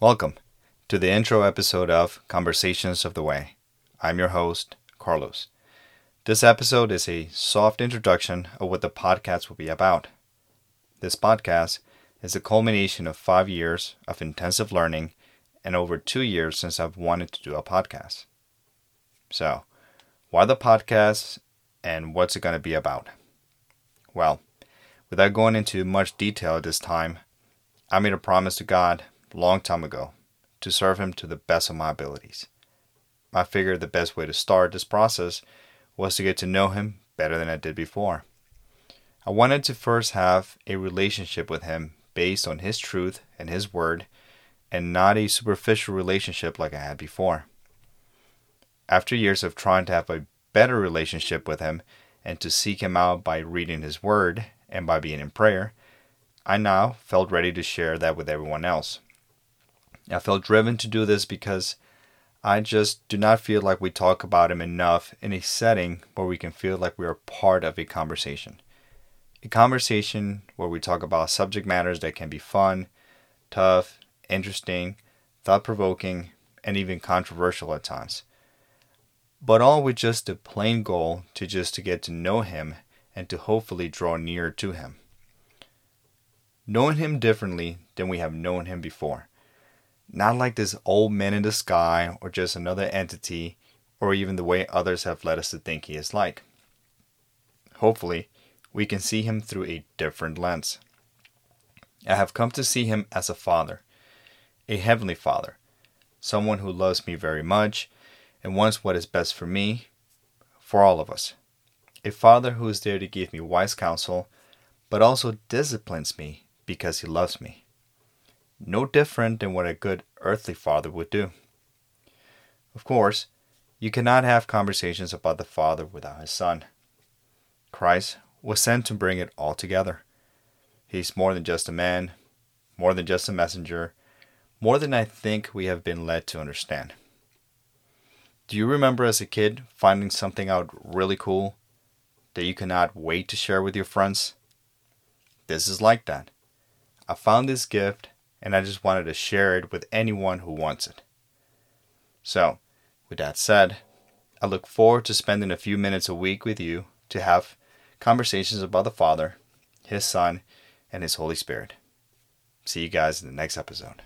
Welcome to the intro episode of Conversations of the Way. I'm your host, Carlos. This episode is a soft introduction of what the podcast will be about. This podcast is a culmination of five years of intensive learning and over two years since I've wanted to do a podcast. So, why the podcast and what's it going to be about? Well, without going into much detail at this time, I made a promise to God long time ago to serve Him to the best of my abilities. I figured the best way to start this process was to get to know Him better than I did before. I wanted to first have a relationship with Him based on His truth and His Word, and not a superficial relationship like I had before. After years of trying to have a better relationship with Him and to seek Him out by reading His Word and by being in prayer, I now felt ready to share that with everyone else. I felt driven to do this because I just do not feel like we talk about him enough in a setting where we can feel like we are part of a conversation. A conversation where we talk about subject matters that can be fun, tough, interesting, thought provoking, and even controversial at times. But all with just the plain goal to just to get to know him and to hopefully draw nearer to him knowing him differently than we have known him before. Not like this old man in the sky or just another entity or even the way others have led us to think he is like. Hopefully, we can see him through a different lens. I have come to see him as a father, a heavenly father, someone who loves me very much and wants what is best for me, for all of us. A father who is there to give me wise counsel, but also disciplines me because he loves me. No different than what a good earthly father would do. Of course, you cannot have conversations about the Father without his Son. Christ was sent to bring it all together. He's more than just a man, more than just a messenger, more than I think we have been led to understand. Do you remember as a kid finding something out really cool that you cannot wait to share with your friends? This is like that. I found this gift and I just wanted to share it with anyone who wants it. So, with that said, I look forward to spending a few minutes a week with you to have conversations about the Father, His Son, and His Holy Spirit. See you guys in the next episode.